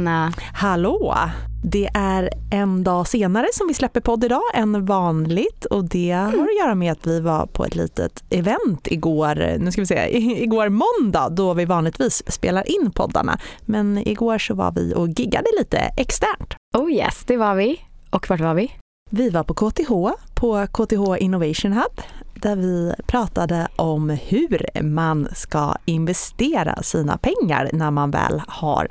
Hanna! Hallå! Det är en dag senare som vi släpper podd idag än vanligt och det har att göra med att vi var på ett litet event igår, nu ska vi se, igår måndag då vi vanligtvis spelar in poddarna. Men igår så var vi och giggade lite externt. Oh yes, det var vi. Och vart var vi? Vi var på KTH, på KTH Innovation Hub där vi pratade om hur man ska investera sina pengar när man väl har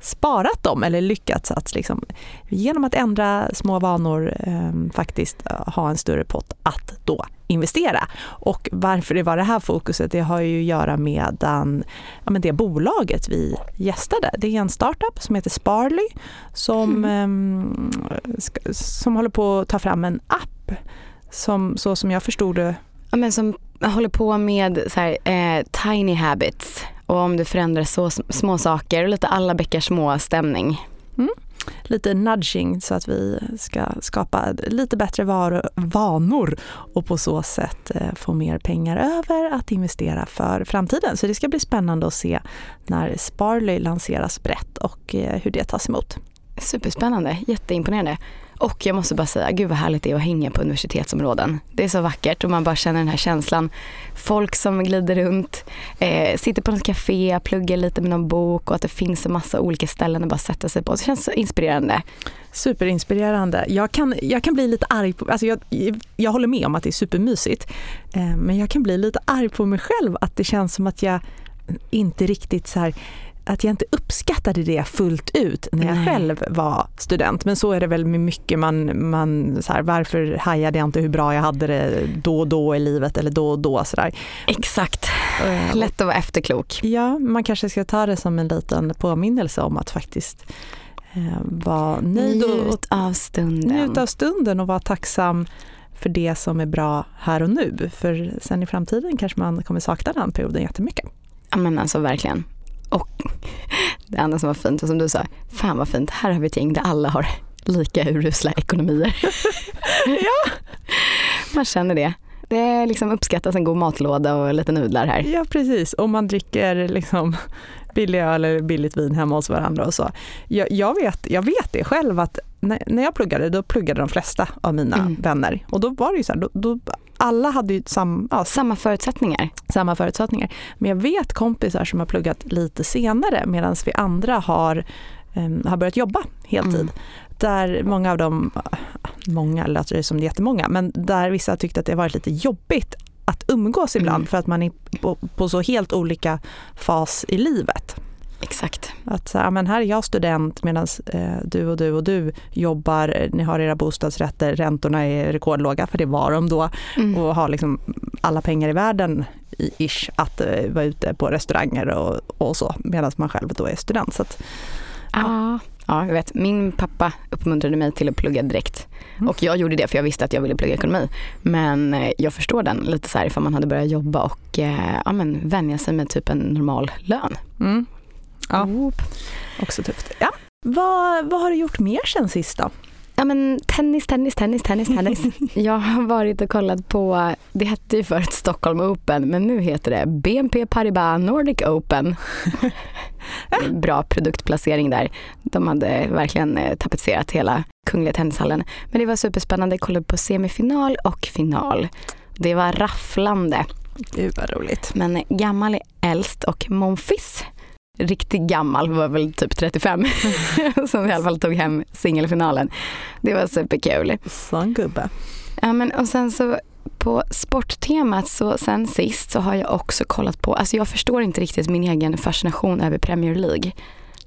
sparat dem eller lyckats att liksom, genom att ändra små vanor eh, faktiskt ha en större pott att då investera. Och varför det var det här fokuset, det har ju att göra med den, ja, men det bolaget vi gästade. Det är en startup som heter Sparly som, mm. eh, som håller på att ta fram en app som så som jag förstod det Ja, men som håller på med så här, eh, tiny habits och om du förändrar så små saker och lite alla bäckar små stämning. Mm. Lite nudging så att vi ska skapa lite bättre vanor och på så sätt eh, få mer pengar över att investera för framtiden. Så det ska bli spännande att se när Sparly lanseras brett och eh, hur det tas emot. Superspännande, jätteimponerande. Och jag måste bara säga, gud vad härligt det är att hänga på universitetsområden. Det är så vackert och man bara känner den här känslan. Folk som glider runt, eh, sitter på något café, pluggar lite med någon bok och att det finns en massa olika ställen att bara sätta sig på. Det känns så inspirerande. Superinspirerande. Jag kan, jag kan bli lite arg på, alltså jag, jag håller med om att det är supermysigt, eh, men jag kan bli lite arg på mig själv att det känns som att jag inte riktigt så här att jag inte uppskattade det fullt ut när jag Nej. själv var student. Men så är det väl med mycket. Man, man, så här, varför hajade jag inte hur bra jag hade det då och då i livet eller då och då? Så där. Exakt. Uh, Lätt att vara efterklok. Ja, man kanske ska ta det som en liten påminnelse om att faktiskt uh, vara nöjd. Och, Njut av stunden. Njut av stunden och vara tacksam för det som är bra här och nu. För sen i framtiden kanske man kommer sakna den perioden jättemycket. Ja men alltså verkligen. Och det andra som var fint och som du sa, fan vad fint, här har vi ett gäng där alla har lika urusla ekonomier. ja. Man känner det. Det liksom uppskattas en god matlåda och lite nudlar här. Ja precis, och man dricker liksom billig öl eller billigt vin hemma hos varandra och så. Jag, jag, vet, jag vet det själv att när, när jag pluggade, då pluggade de flesta av mina mm. vänner. Och då var det ju så här, då, då, alla hade ju sam, ja, samma förutsättningar. Samma förutsättningar. Men jag vet kompisar som har pluggat lite senare medan vi andra har, um, har börjat jobba heltid. Mm. Där många av dem, många låter det som jättemånga, men där vissa tyckte att det varit lite jobbigt att umgås ibland mm. för att man är på, på, så helt olika fas i livet. Exakt. Att här, men här är jag student medan eh, du och du och du jobbar, ni har era bostadsrätter, räntorna är rekordlåga för det var de då mm. och har liksom alla pengar i världen ish att eh, vara ute på restauranger och, och så medan man själv då är student. Så att, ja. Ja, jag vet. Min pappa uppmuntrade mig till att plugga direkt. Mm. Och jag gjorde det för jag visste att jag ville plugga ekonomi. Men eh, jag förstår den lite så här ifall man hade börjat jobba och eh, ja, men vänja sig med typ en normal lön. Mm. Ja, också tufft. Ja. Vad, vad har du gjort mer sen sist då? Ja men tennis, tennis, tennis, tennis, tennis. jag har varit och kollat på, det hette ju förut Stockholm Open men nu heter det BNP Paribas Nordic Open. Bra produktplacering där. De hade verkligen eh, tapetserat hela Kungliga Tennishallen. Men det var superspännande, jag kollade på semifinal och final. Det var rafflande. Gud vad roligt. Men gammal är äldst och Monfils riktigt gammal, var väl typ 35, som i alla fall tog hem singelfinalen. Det var superkul. Sån gubbe. Ja men och sen så på sporttemat så sen sist så har jag också kollat på, alltså jag förstår inte riktigt min egen fascination över Premier League.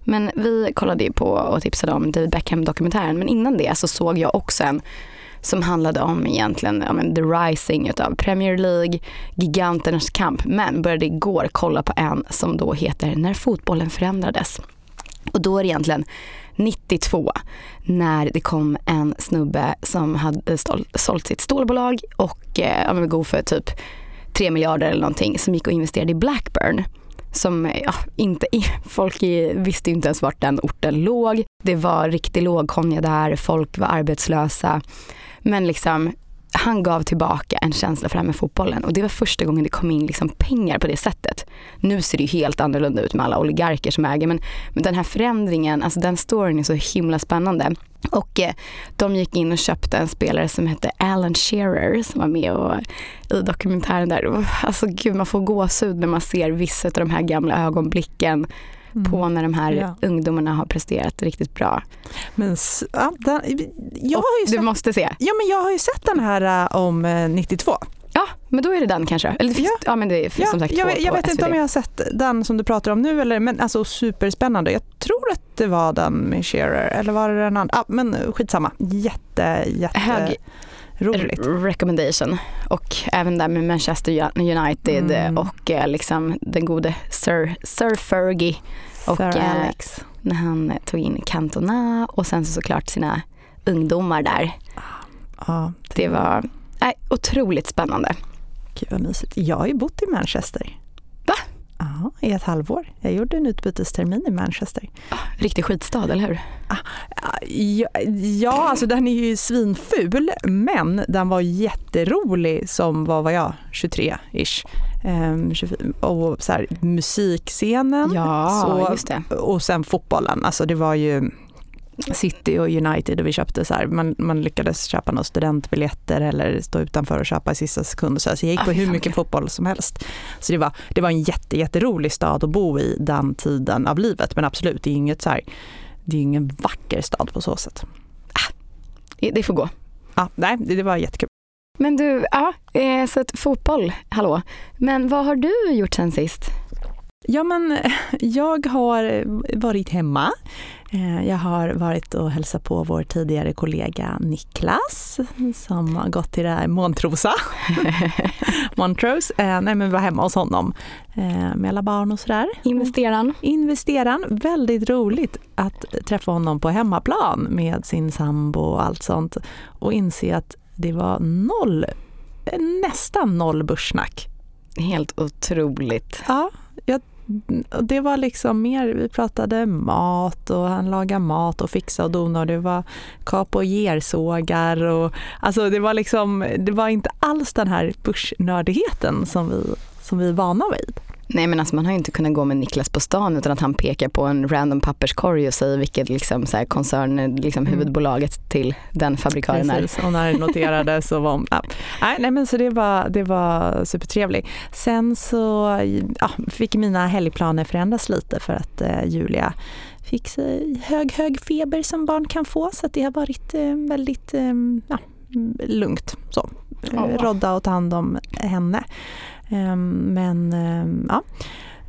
Men vi kollade ju på och tipsade om David Beckham-dokumentären men innan det så såg jag också en som handlade om egentligen om the rising utav Premier League, giganternas kamp. Men började igår kolla på en som då heter När fotbollen förändrades. Och då är det egentligen 92 när det kom en snubbe som hade sålt sitt stålbolag och eh, god för typ 3 miljarder eller någonting som gick och investerade i Blackburn som ja, inte, folk visste inte ens vart den orten låg. Det var riktig lågkonja där, folk var arbetslösa. Men liksom han gav tillbaka en känsla för det här med fotbollen och det var första gången det kom in liksom pengar på det sättet. Nu ser det ju helt annorlunda ut med alla oligarker som äger men, men den här förändringen, alltså den storyn är så himla spännande. Och eh, de gick in och köpte en spelare som hette Alan Shearer som var med och, i dokumentären där. Alltså gud man får gåshud när man ser vissa av de här gamla ögonblicken mm. på när de här ja. ungdomarna har presterat riktigt bra. Men, ja, den, jag har ju sett, du måste se. Ja men jag har ju sett den här uh, om 92. Eh, ja, men då är det den kanske. Eller det finns, ja. ja men det finns ja, som sagt Jag, jag vet SVD. inte om jag har sett den som du pratar om nu, eller, men alltså superspännande. Jag tror att det var den med Shearer, eller var det den andra? Ah, men skitsamma. Jätte, jätte... Hög roligt. recommendation. Och även där med Manchester United mm. och eh, liksom den gode Sir, Sir Fergie. Och Sir eh, Alex. när han tog in Cantona och sen så såklart sina ungdomar där. Ja, det, det var äh, otroligt spännande. Gud vad mysigt. Jag har ju bott i Manchester. Ja, i ett halvår. Jag gjorde en utbytestermin i Manchester. Ah, riktig skitstad, eller hur? Ah, ja, ja, alltså den är ju svinful, men den var jätterolig som, vad var jag, 23-ish. Um, och så här, musikscenen ja, så, och sen fotbollen. Alltså det var ju City och United och vi köpte så här, man, man lyckades köpa några studentbiljetter eller stå utanför och köpa i sista sekund. Så, jag gick på hur mycket fotboll som helst. Så det var, det var en jätte, jätterolig stad att bo i den tiden av livet. Men absolut, det är inget så här, det är ingen vacker stad på så sätt. Ah, det får gå. Ja, nej, det, det var jättekul. Men du, ja, eh, så att fotboll, hallå. Men vad har du gjort sen sist? Ja, men jag har varit hemma. Eh, jag har varit och hälsat på vår tidigare kollega Niklas som har gått till det här Montrosa. Montrose. Eh, nej men vi var hemma hos honom eh, med alla barn och sådär. Investeraren. Investeraren. Väldigt roligt att träffa honom på hemmaplan med sin sambo och allt sånt och inse att det var noll, nästan noll börssnack. Helt otroligt. Ja, jag det var liksom mer, vi pratade mat och han lagade mat och fixade och donade och det var kap och gersågar och alltså det var liksom, det var inte alls den här börsnördigheten som vi, som vi är vana vid. Nej men alltså man har ju inte kunnat gå med Niklas på stan utan att han pekar på en random papperskorg och säger vilket liksom så här koncern, liksom mm. huvudbolaget till den fabrikören Precis, är. och när det noterades så var ja. nej, men så det var, det var supertrevligt. Sen så ja, fick mina helgplaner förändras lite för att eh, Julia fick hög, hög feber som barn kan få så det har varit eh, väldigt eh, ja, lugnt. Så. Oh. Rodda och ta hand om henne. Ehm, men ehm, ja,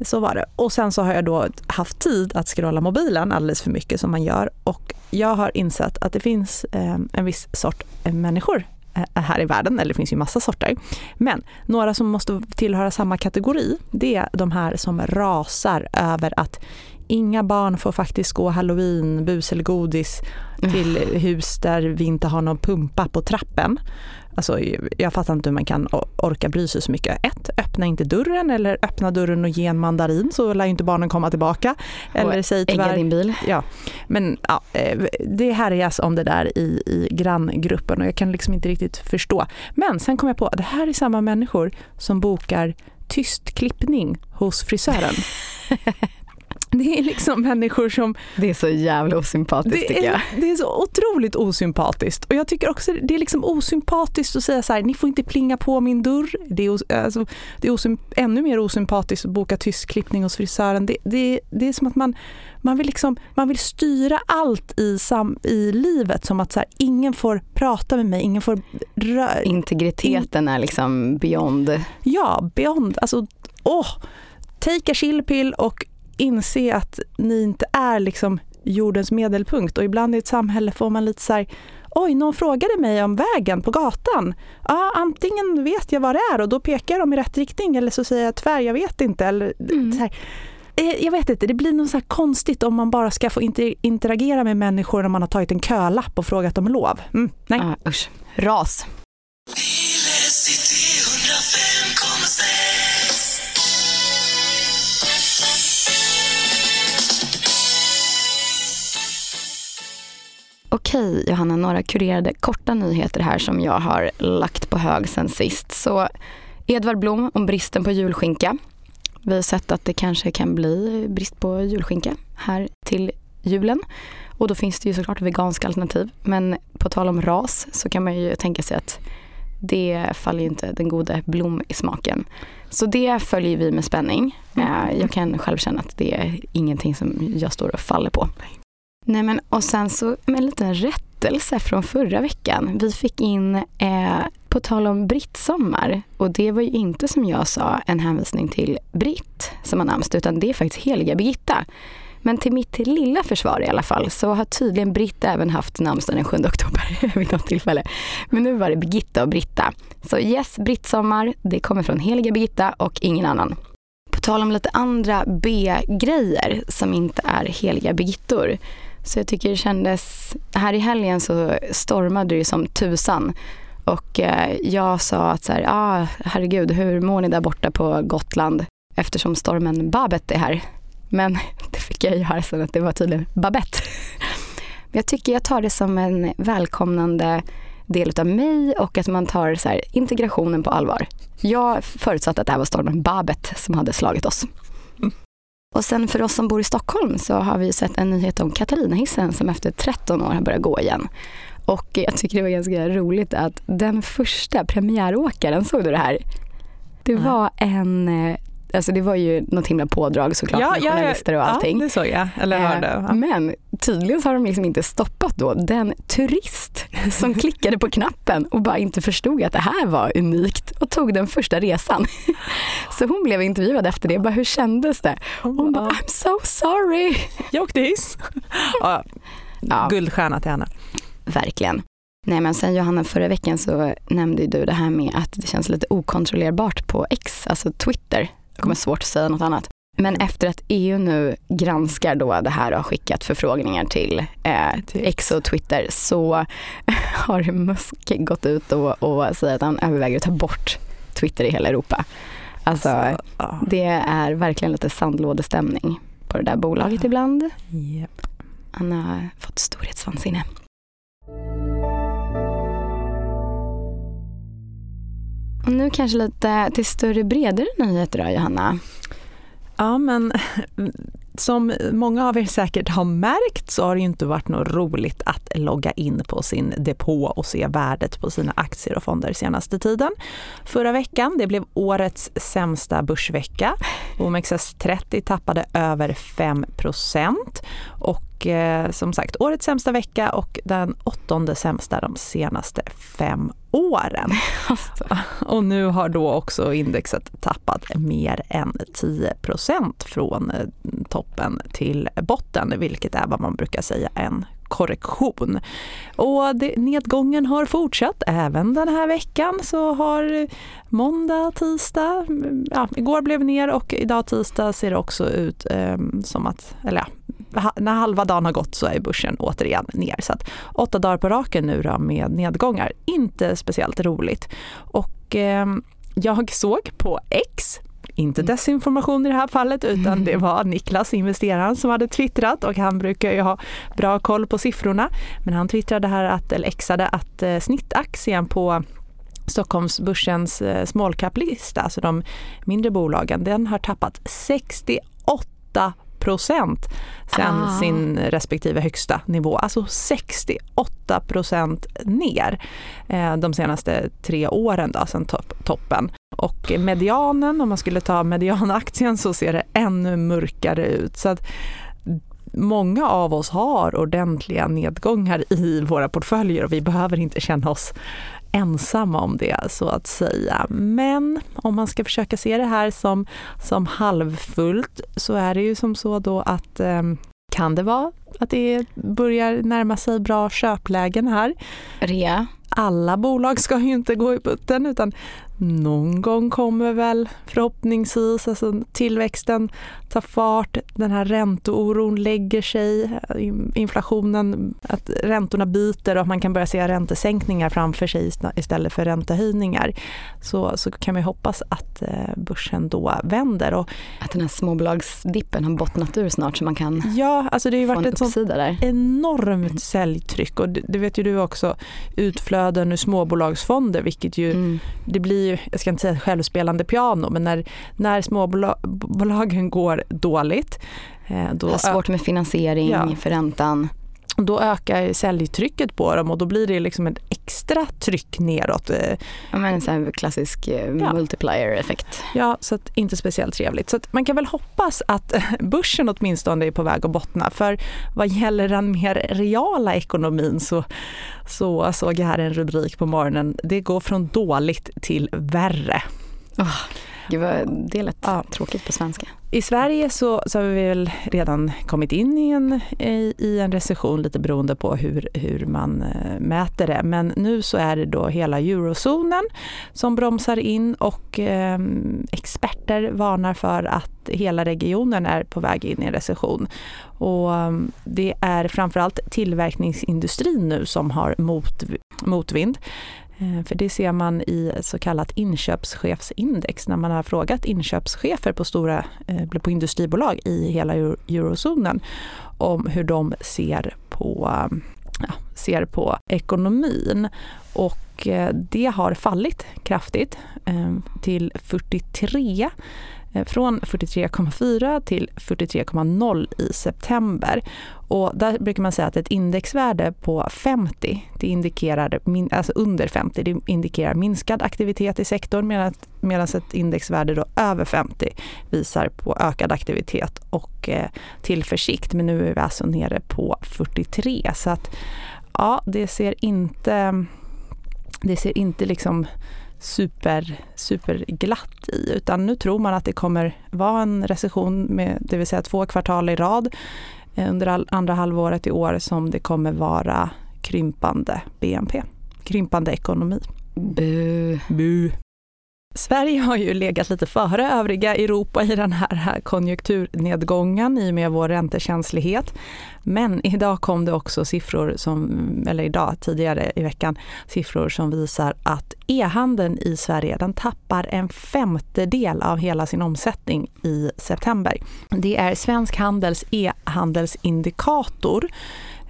så var det. Och sen så har jag då haft tid att scrolla mobilen alldeles för mycket som man gör och jag har insett att det finns ehm, en viss sort människor eh, här i världen, eller det finns ju massa sorter. Men några som måste tillhöra samma kategori, det är de här som rasar över att inga barn får faktiskt gå halloween, bus eller godis till hus där vi inte har någon pumpa på trappen. Alltså, jag fattar inte hur man kan orka bry sig så mycket. Ett, öppna inte dörren eller öppna dörren och ge en mandarin så lär inte barnen komma tillbaka. Eller säg tyvärr, din bil. Ja, men ja, eh, det härjas om det där i, i granngruppen och jag kan liksom inte riktigt förstå. Men sen kom jag på att det här är samma människor som bokar tyst klippning hos frisören. Det är liksom människor som... Det är så jävla osympatiskt det tycker jag. det är så otroligt osympatiskt. Och jag tycker också det är liksom osympatiskt att säga så här, ni får inte plinga på min dörr. Det är, alltså, det är osymp ännu mer osympatiskt att boka tysk klippning hos frisören. Det, det, det är som att man, man, vill liksom, man vill styra allt i, sam, i livet som att så här, ingen får prata med mig, ingen får... Integriteten in, är liksom beyond. Ja, beyond. Alltså, åh! Take a chill pill och inse att ni inte är liksom jordens medelpunkt och ibland i ett samhälle får man lite så här Oj, någon frågade mig om vägen på gatan. Ja, antingen vet jag vad det är och då pekar de i rätt riktning eller så säger jag tvär, jag vet inte. Eller, mm. Eh, jag vet inte, det blir något så konstigt om man bara ska få interagera med människor när man har tagit en kölapp och frågat om lov. Mm, nej. Ah, usch. Ras. Okej Johanna, några kurerade korta nyheter här som jag har lagt på hög sen sist. Så Edvard Blom om bristen på julskinka. Vi har sett att det kanske kan bli brist på julskinka här till julen. Och då finns det ju såklart veganska alternativ. Men på tal om ras så kan man ju tänka sig att det faller ju inte den gode Blom i smaken. Så det följer vi med spänning. Mm. Jag kan själv känna att det är ingenting som jag står och faller på. Nej men och sen så med en liten rättelse från förra veckan. Vi fick in, eh, på tal om brittsommar, och det var ju inte som jag sa en hänvisning till Britt som har namnsdag, utan det är faktiskt heliga Birgitta. Men till mitt lilla försvar i alla fall så har tydligen Britt även haft namnsdag den 7 oktober vid något tillfälle. Men nu var det Birgitta och Britta. Så yes, Brittsommar, det kommer från heliga Birgitta och ingen annan. På tal om lite andra B-grejer som inte är heliga Birgittor så jag tycker det kändes, här i helgen så stormade det ju som tusan. Och eh, jag sa att så här, ah, herregud, hur mår ni där borta på Gotland? Eftersom stormen Babet är här. Men det fick jag ju höra sen att det var tydligen Babette. Men jag tycker jag tar det som en välkomnande del av mig och att man tar så här, integrationen på allvar. Jag förutsatte att det här var stormen Babet som hade slagit oss. Och sen för oss som bor i Stockholm så har vi sett en nyhet om Katarinahissen som efter 13 år har börjat gå igen. Och jag tycker det var ganska roligt att den första premiäråkaren, såg du det här? Det var en eh, Alltså det var ju något himla pådrag såklart ja, med ja, journalister och allting. Ja, det såg jag, eller hörde. Ja. Men tydligen så har de liksom inte stoppat då den turist som klickade på knappen och bara inte förstod att det här var unikt och tog den första resan. Så hon blev intervjuad efter det. Bara, hur kändes det? hon bara, I'm so sorry. Jag åkte hiss. Ja, guldstjärna till henne. Verkligen. Nej men sen Johanna, förra veckan så nämnde du det här med att det känns lite okontrollerbart på X, alltså Twitter. Det kommer svårt att säga något annat. Men efter att EU nu granskar då det här och har skickat förfrågningar till eh, X och Twitter så har Musk gått ut och, och säger att han överväger att ta bort Twitter i hela Europa. Alltså, alltså ja. det är verkligen lite sandlådestämning på det där bolaget ja. ibland. Yep. Han har fått storhetsvansinne. Och nu kanske lite till större, bredare nyheter då, Johanna. Ja, men som många av er säkert har märkt så har det inte varit något roligt att logga in på sin depå och se värdet på sina aktier och fonder senaste tiden. Förra veckan, det blev årets sämsta börsvecka. OMXS30 tappade över 5% och eh, som sagt årets sämsta vecka och den åttonde sämsta de senaste fem åren. Alltså. Och nu har då också indexet tappat mer än 10% från eh, toppen till botten, vilket är vad man brukar säga en korrektion. Och det, nedgången har fortsatt även den här veckan så har måndag, tisdag, mm, ja, igår blev ner och idag tisdag ser det också ut eh, som att, eller ja, när halva dagen har gått så är börsen återigen ner. Så att åtta dagar på raken nu då med nedgångar, inte speciellt roligt. Och eh, jag såg på X inte mm. desinformation i det här fallet utan det var Niklas, investeraren, som hade twittrat och han brukar ju ha bra koll på siffrorna. Men han twittrade här att, eller exade att eh, snittaktien på Stockholmsbörsens eh, small cap-lista, alltså de mindre bolagen, den har tappat 68 procent sen ah. sin respektive högsta nivå. Alltså 68 procent ner eh, de senaste tre åren då, sen top toppen. Och medianen, om man skulle ta medianaktien så ser det ännu mörkare ut. Så att många av oss har ordentliga nedgångar i våra portföljer och vi behöver inte känna oss ensamma om det så att säga. Men om man ska försöka se det här som, som halvfullt så är det ju som så då att eh, kan det vara att det börjar närma sig bra köplägen här. Rea. Alla bolag ska ju inte gå i putten utan någon gång kommer väl förhoppningsvis alltså tillväxten ta fart, den här ränteoron lägger sig, inflationen, att räntorna byter och att man kan börja se räntesänkningar framför sig istället för räntehöjningar. Så, så kan man hoppas att eh, börsen då vänder. Och, att den här småbolagsdippen har bottnat ur snart så man kan ja, alltså det har ju varit ett sånt där. enormt säljtryck och det, det, vet ju du också, utflöden ur småbolagsfonder vilket ju, mm. det blir ju, jag ska inte säga självspelande piano, men när, när småbolagen går dåligt. Eh, då svårt med finansiering ja. för räntan. Då ökar säljtrycket på dem och då blir det liksom ett extra tryck neråt. Eh. Ja, men en sån klassisk eh, ja. multiplier-effekt. Ja, så att inte speciellt trevligt. Så man kan väl hoppas att börsen åtminstone är på väg att bottna. För vad gäller den mer reala ekonomin så, så såg jag här en rubrik på morgonen. Det går från dåligt till värre. Oh. Gud vad det lät ja. tråkigt på svenska. I Sverige så, så har vi väl redan kommit in i en, i, i en recession lite beroende på hur, hur man eh, mäter det. Men nu så är det då hela eurozonen som bromsar in och eh, experter varnar för att hela regionen är på väg in i en recession. Och ehm, det är framförallt tillverkningsindustrin nu som har mot, motvind. Eh, för det ser man i så kallat inköpschefsindex när man har frågat inköpschefer på, stora, eh, på industribolag i hela eurozonen om hur de ser på, ja, ser på ekonomin. Och eh, det har fallit kraftigt till 43 Eh, från 43,4 till 43,0 i september. Och där brukar man säga att ett indexvärde på 50, det indikerar, alltså under 50, det indikerar minskad aktivitet i sektorn medan ett indexvärde då över 50 visar på ökad aktivitet och eh, tillförsikt. Men nu är vi alltså nere på 43 så att ja, det ser inte, det ser inte liksom super, superglatt i utan nu tror man att det kommer vara en recession med det vill säga två kvartal i rad eh, under andra halvåret i år som det kommer vara krympande BNP, krympande ekonomi. Bu. Bu. Sverige har ju legat lite före övriga Europa i den här konjunkturnedgången i och med vår räntekänslighet. Men idag kom det också siffror, som, eller idag tidigare i veckan, siffror som visar att e-handeln i Sverige den tappar en femtedel av hela sin omsättning i september. Det är Svensk Handels e-handelsindikator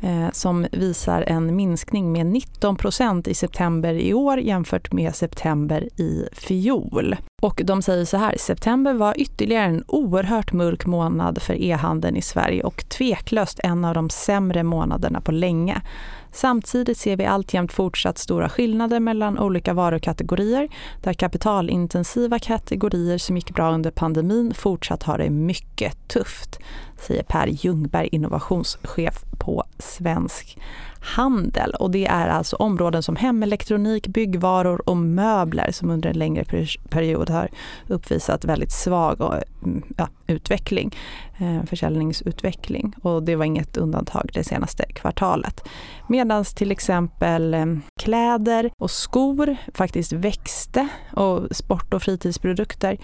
Eh, som visar en minskning med 19 procent i september i år jämfört med september i fjol. Och de säger så här, september var ytterligare en oerhört mörk månad för e-handeln i Sverige och tveklöst en av de sämre månaderna på länge. Samtidigt ser vi alltjämt fortsatt stora skillnader mellan olika varukategorier där kapitalintensiva kategorier som gick bra under pandemin fortsatt har det mycket tufft, säger Per Ljungberg, innovationschef på Svensk handel. Och det är alltså områden som hemelektronik, byggvaror och möbler som under en längre period har uppvisat väldigt svag eh, mm, ja, utveckling, eh, försäljningsutveckling. Och det var inget undantag det senaste kvartalet. Medan till exempel eh, kläder och skor faktiskt växte och sport och fritidsprodukter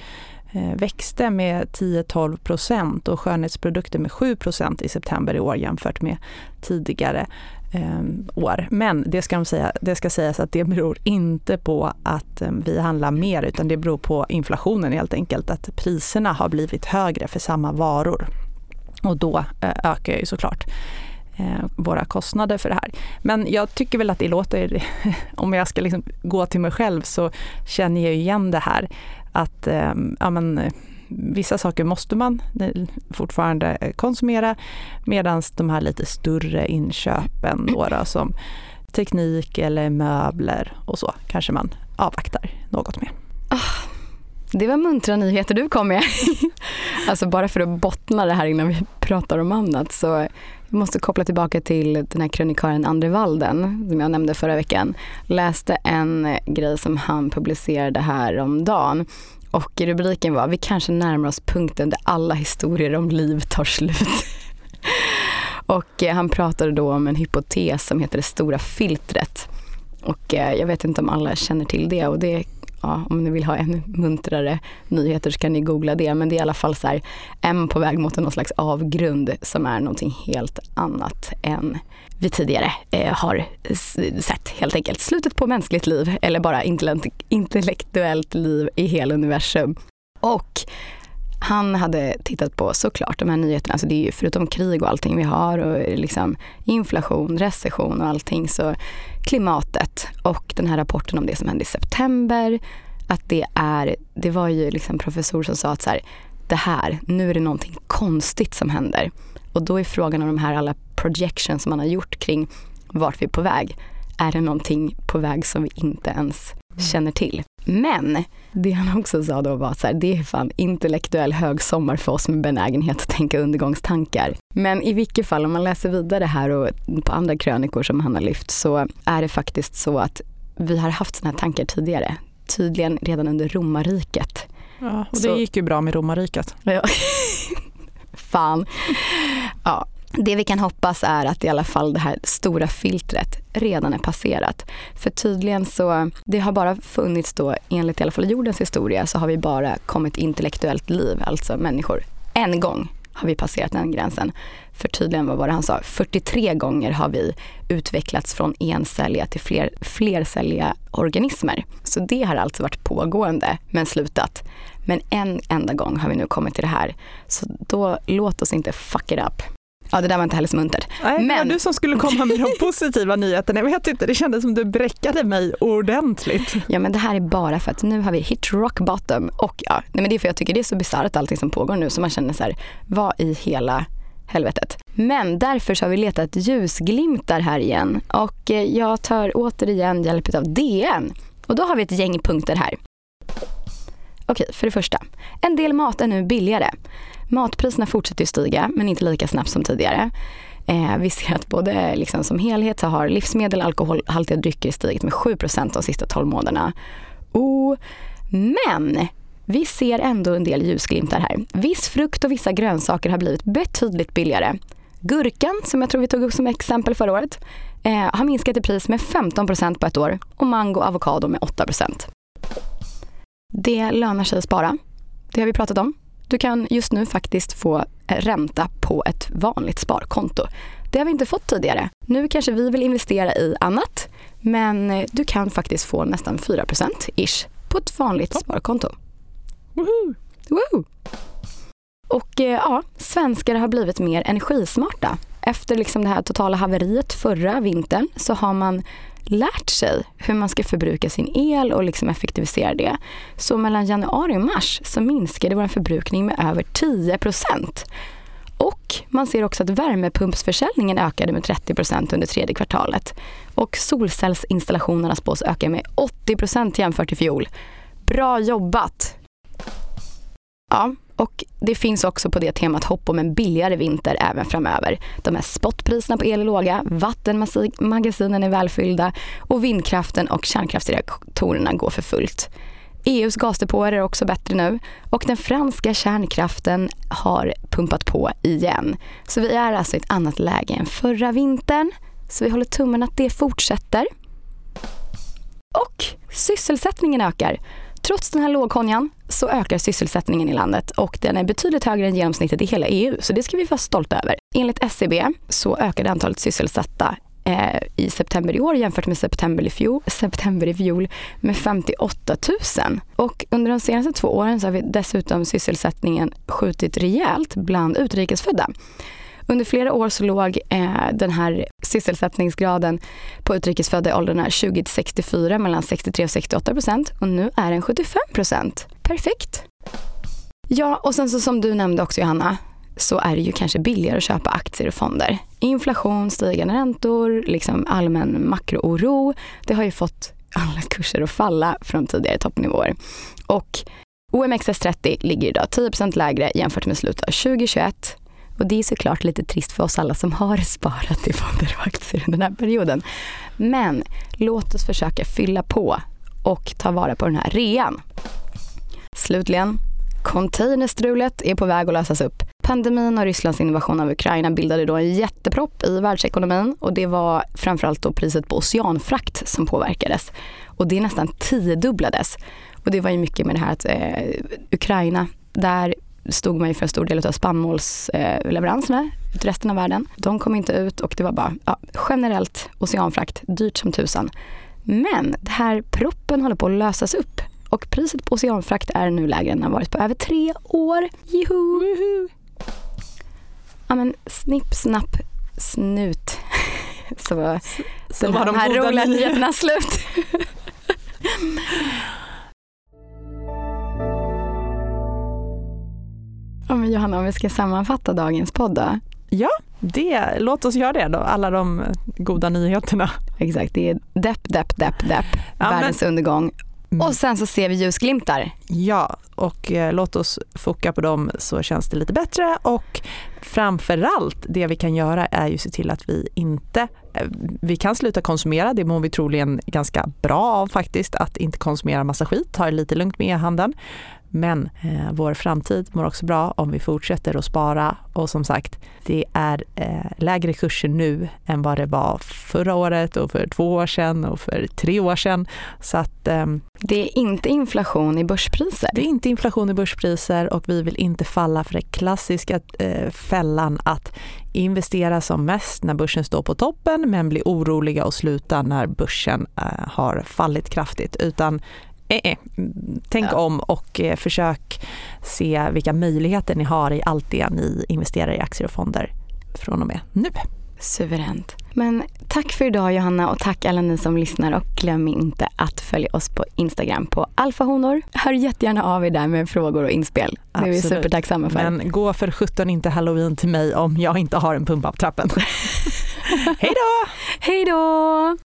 Eh, växte med 10-12 procent och skönhetsprodukter med 7 procent i september i år jämfört med tidigare eh, år. Men det ska, de säga, det ska sägas att det beror inte på att eh, vi handlar mer utan det beror på inflationen helt enkelt. Att priserna har blivit högre för samma varor. Och då eh, ökar ju såklart eh, våra kostnader för det här. Men jag tycker väl att det låter, om jag ska liksom gå till mig själv så känner jag igen det här att ehm, ja, men, vissa saker måste man fortfarande konsumera medan de här lite större inköpen då, då, som teknik eller möbler och så kanske man avvaktar något med. Oh, ah, det var muntra nyheter du kom med. alltså bara för att bottna det här innan vi pratar om annat så jag måste koppla tillbaka till den här krönikören Andre Walden som jag nämnde förra veckan. Läste en grej som han publicerade här om dagen och rubriken var Vi kanske närmar oss punkten där alla historier om liv tar slut. och eh, han pratade då om en hypotes som heter det stora filtret. Och eh, jag vet inte om alla känner till det och det ja, om ni vill ha ännu muntrare nyheter så kan ni googla det. Men det är i alla fall så här, M på väg mot någon slags avgrund som är någonting helt annat än vi tidigare eh, har sett helt enkelt. Slutet på mänskligt liv eller bara intellektuellt liv i hela universum. Och han hade tittat på såklart de här nyheterna, alltså det är ju förutom krig och allting vi har och liksom inflation, recession och allting så klimatet och den här rapporten om det som hände i september, att det är, det var ju liksom professor som sa att så här, det här, nu är det någonting konstigt som händer. Och då är frågan om de här alla projections som man har gjort kring vart vi är på väg. Är det någonting på väg som vi inte ens känner till? Men det han också sa då var att det är fan intellektuell högsommar för oss med benägenhet att tänka undergångstankar. Men i vilket fall, om man läser vidare här och på andra krönikor som han har lyft så är det faktiskt så att vi har haft sådana här tankar tidigare. Tydligen redan under romarriket. Ja, och det så, gick ju bra med romarriket. Ja. fan. Ja, det vi kan hoppas är att i alla fall det här stora filtret redan är passerat. För tydligen så, det har bara funnits då, enligt i alla fall jordens historia, så har vi bara kommit intellektuellt liv, alltså människor. En gång har vi passerat den gränsen. För tydligen, vad var det han sa, 43 gånger har vi utvecklats från encelliga till fler, flercelliga organismer. Så det har alltså varit pågående men slutat. Men en enda gång har vi nu kommit till det här. Så då låt oss inte fuck it up. Ja det där var inte heller så muntert. Nej, Men... det var du som skulle komma med de positiva nyheterna. Jag vet inte, det kändes som du bräckade mig ordentligt. Ja men det här är bara för att nu har vi hit rock bottom och ja, nej men det är för jag tycker det är så bisarrt allting som pågår nu så man känner så här, vad i hela helvetet. Men därför så har vi letat ljusglimtar här igen och eh, jag tar återigen hjälp av DN. Och då har vi ett gäng punkter här. Okej, för det första. En del mat är nu billigare. Matpriserna fortsätter stiga, men inte lika snabbt som tidigare. Eh, vi ser att både liksom som helhet så har livsmedel och alkoholhaltiga drycker stigit med 7% de sista 12 månaderna. Oh, men vi ser ändå en del ljusglimtar här. Viss frukt och vissa grönsaker har blivit betydligt billigare. Gurkan, som jag tror vi tog upp som exempel förra året, eh, har minskat i pris med 15 på ett år och mango och avokado med 8% Det lönar sig att spara. Det har vi pratat om. Du kan just nu faktiskt få ränta på ett vanligt sparkonto. Det har vi inte fått tidigare. Nu kanske vi vill investera i annat, men du kan faktiskt få nästan 4% ish på ett vanligt sparkonto. Woohoo! Woo! Och eh, ja, svenskar har blivit mer energismarta. Efter liksom det här totala haveriet förra vintern så har man lärt sig hur man ska förbruka sin el och liksom effektivisera det. Så mellan januari och mars så minskade vår förbrukning med över 10% och man ser också att värmepumpsförsäljningen ökade med 30% under tredje kvartalet. Och solcellsinstallationerna spås öka med 80% jämfört i fjol. Bra jobbat! Ja, och det finns också på det temat hopp om en billigare vinter även framöver. De här spotpriserna på el är låga, vattenmagasinen är välfyllda och vindkraften och kärnkraftsreaktorerna går för fullt. EUs gasdepåer är också bättre nu och den franska kärnkraften har pumpat på igen. Så vi är alltså i ett annat läge än förra vintern. Så vi håller tummen att det fortsätter. Och sysselsättningen ökar. Trots den här lågkonjan så ökar sysselsättningen i landet och den är betydligt högre än genomsnittet i hela EU, så det ska vi vara stolta över. Enligt SCB så ökade antalet sysselsatta eh, i september i år jämfört med september i, fjol, september i fjol med 58 000. Och under de senaste två åren så har vi dessutom sysselsättningen skjutit rejält bland utrikesfödda. Under flera år så låg eh, den här sysselsättningsgraden på utrikesfödda i åldrarna 20 till 64 mellan 63 och 68 procent och nu är den 75 procent. Perfekt! Ja, och sen så som du nämnde också Johanna, så är det ju kanske billigare att köpa aktier och fonder. Inflation, stigande räntor, liksom allmän makrooro. Det har ju fått alla kurser att falla från tidigare toppnivåer. Och OMXS30 ligger idag 10% lägre jämfört med slutet av 2021 och det är såklart lite trist för oss alla som har sparat i fonder och aktier under den här perioden. Men låt oss försöka fylla på och ta vara på den här rean. Slutligen, containerstrulet är på väg att lösas upp. Pandemin och Rysslands invasion av Ukraina bildade då en jättepropp i världsekonomin och det var framförallt då priset på oceanfrakt som påverkades. Och det nästan tiodubblades. Och det var ju mycket med det här att eh, Ukraina, där stod man ju för en stor del av spannmålsleveranserna till resten av världen. De kom inte ut och det var bara ja, generellt oceanfrakt, dyrt som tusan. Men det här proppen håller på att lösas upp och priset på oceanfrakt är nu lägre än det har varit på över tre år. Juhu! Ja men snipp, snapp, snut. Så, Så den var de här roliga nyheterna slut. Ja, men Johanna, om vi ska sammanfatta dagens podd då. Det, låt oss göra det då, alla de goda nyheterna. Exakt, det är depp, depp, depp, depp, Ja, världens undergång. Mm. Och sen så ser vi ljusglimtar. Ja, och eh, låt oss foka på dem så känns det lite bättre och framförallt det vi kan göra är ju se till att vi inte, vi kan sluta konsumera, det mår vi troligen ganska bra av faktiskt, att inte konsumera massa skit, ta det lite lugnt med e-handeln. Men eh, vår framtid mår också bra om vi fortsätter att spara och som sagt, det är eh, lägre kurser nu än vad det var förra året och för två år sedan och för tre år sedan. Så att ehm, Det är inte inflation i börspriser. det är inte inflation i börspriser och vi vill inte falla för den klassiska eh, fällan att investera som mest när börsen står på toppen men bli oroliga och sluta när börsen eh, har fallit kraftigt. Utan eh, eh, tänk Ja. om och eh, försök se vilka möjligheter ni har i allt det ni investerar i aktier och fonder från och med nu. Suveränt. Men tack för idag Johanna och tack alla ni som lyssnar och glöm inte att följa oss på Instagram på alfahonor. Hör jättegärna av er där med frågor och inspel. Det är vi supertacksamma för. Men gå för 17 inte halloween till mig om jag inte har en pump up trappen. Hej då! Hej då!